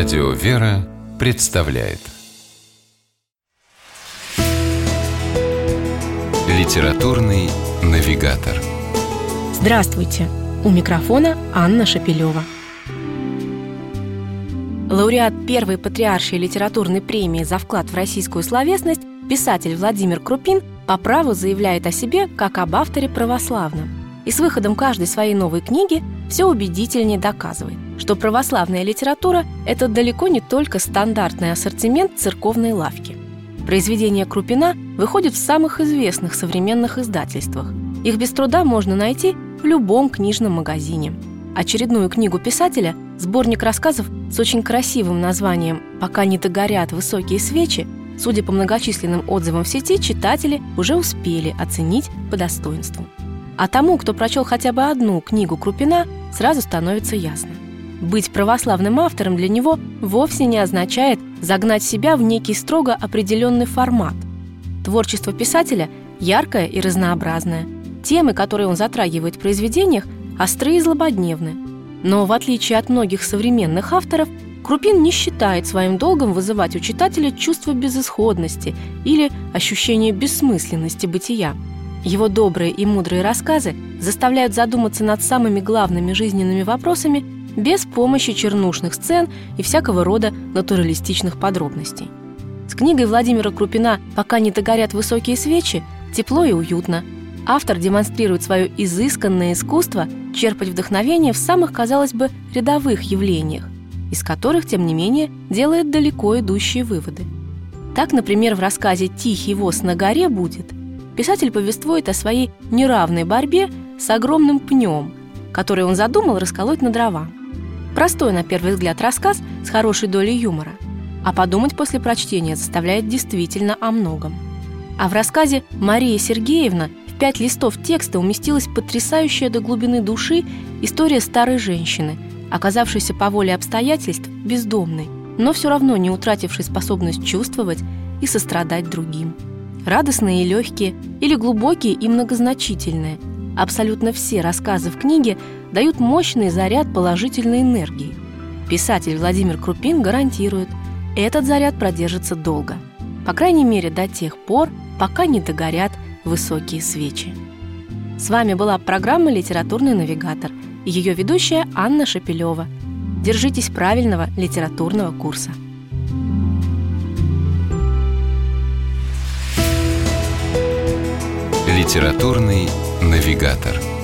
Радио «Вера» представляет Литературный навигатор Здравствуйте! У микрофона Анна Шапилева. Лауреат первой патриаршей литературной премии за вклад в российскую словесность писатель Владимир Крупин по праву заявляет о себе как об авторе православном. И с выходом каждой своей новой книги все убедительнее доказывает, что православная литература – это далеко не только стандартный ассортимент церковной лавки. Произведения Крупина выходят в самых известных современных издательствах. Их без труда можно найти в любом книжном магазине. Очередную книгу писателя, сборник рассказов с очень красивым названием «Пока не догорят высокие свечи», судя по многочисленным отзывам в сети, читатели уже успели оценить по достоинству. А тому, кто прочел хотя бы одну книгу Крупина, сразу становится ясно. Быть православным автором для него вовсе не означает загнать себя в некий строго определенный формат. Творчество писателя яркое и разнообразное. Темы, которые он затрагивает в произведениях, острые и злободневны. Но в отличие от многих современных авторов, Крупин не считает своим долгом вызывать у читателя чувство безысходности или ощущение бессмысленности бытия – его добрые и мудрые рассказы заставляют задуматься над самыми главными жизненными вопросами без помощи чернушных сцен и всякого рода натуралистичных подробностей. С книгой Владимира Крупина «Пока не догорят высокие свечи» тепло и уютно. Автор демонстрирует свое изысканное искусство черпать вдохновение в самых, казалось бы, рядовых явлениях, из которых, тем не менее, делает далеко идущие выводы. Так, например, в рассказе «Тихий воз на горе» будет – писатель повествует о своей неравной борьбе с огромным пнем, который он задумал расколоть на дрова. Простой, на первый взгляд, рассказ с хорошей долей юмора. А подумать после прочтения заставляет действительно о многом. А в рассказе «Мария Сергеевна» в пять листов текста уместилась потрясающая до глубины души история старой женщины, оказавшейся по воле обстоятельств бездомной, но все равно не утратившей способность чувствовать и сострадать другим радостные и легкие, или глубокие и многозначительные. Абсолютно все рассказы в книге дают мощный заряд положительной энергии. Писатель Владимир Крупин гарантирует, этот заряд продержится долго. По крайней мере, до тех пор, пока не догорят высокие свечи. С вами была программа «Литературный навигатор» и ее ведущая Анна Шапилева. Держитесь правильного литературного курса. Литературный навигатор.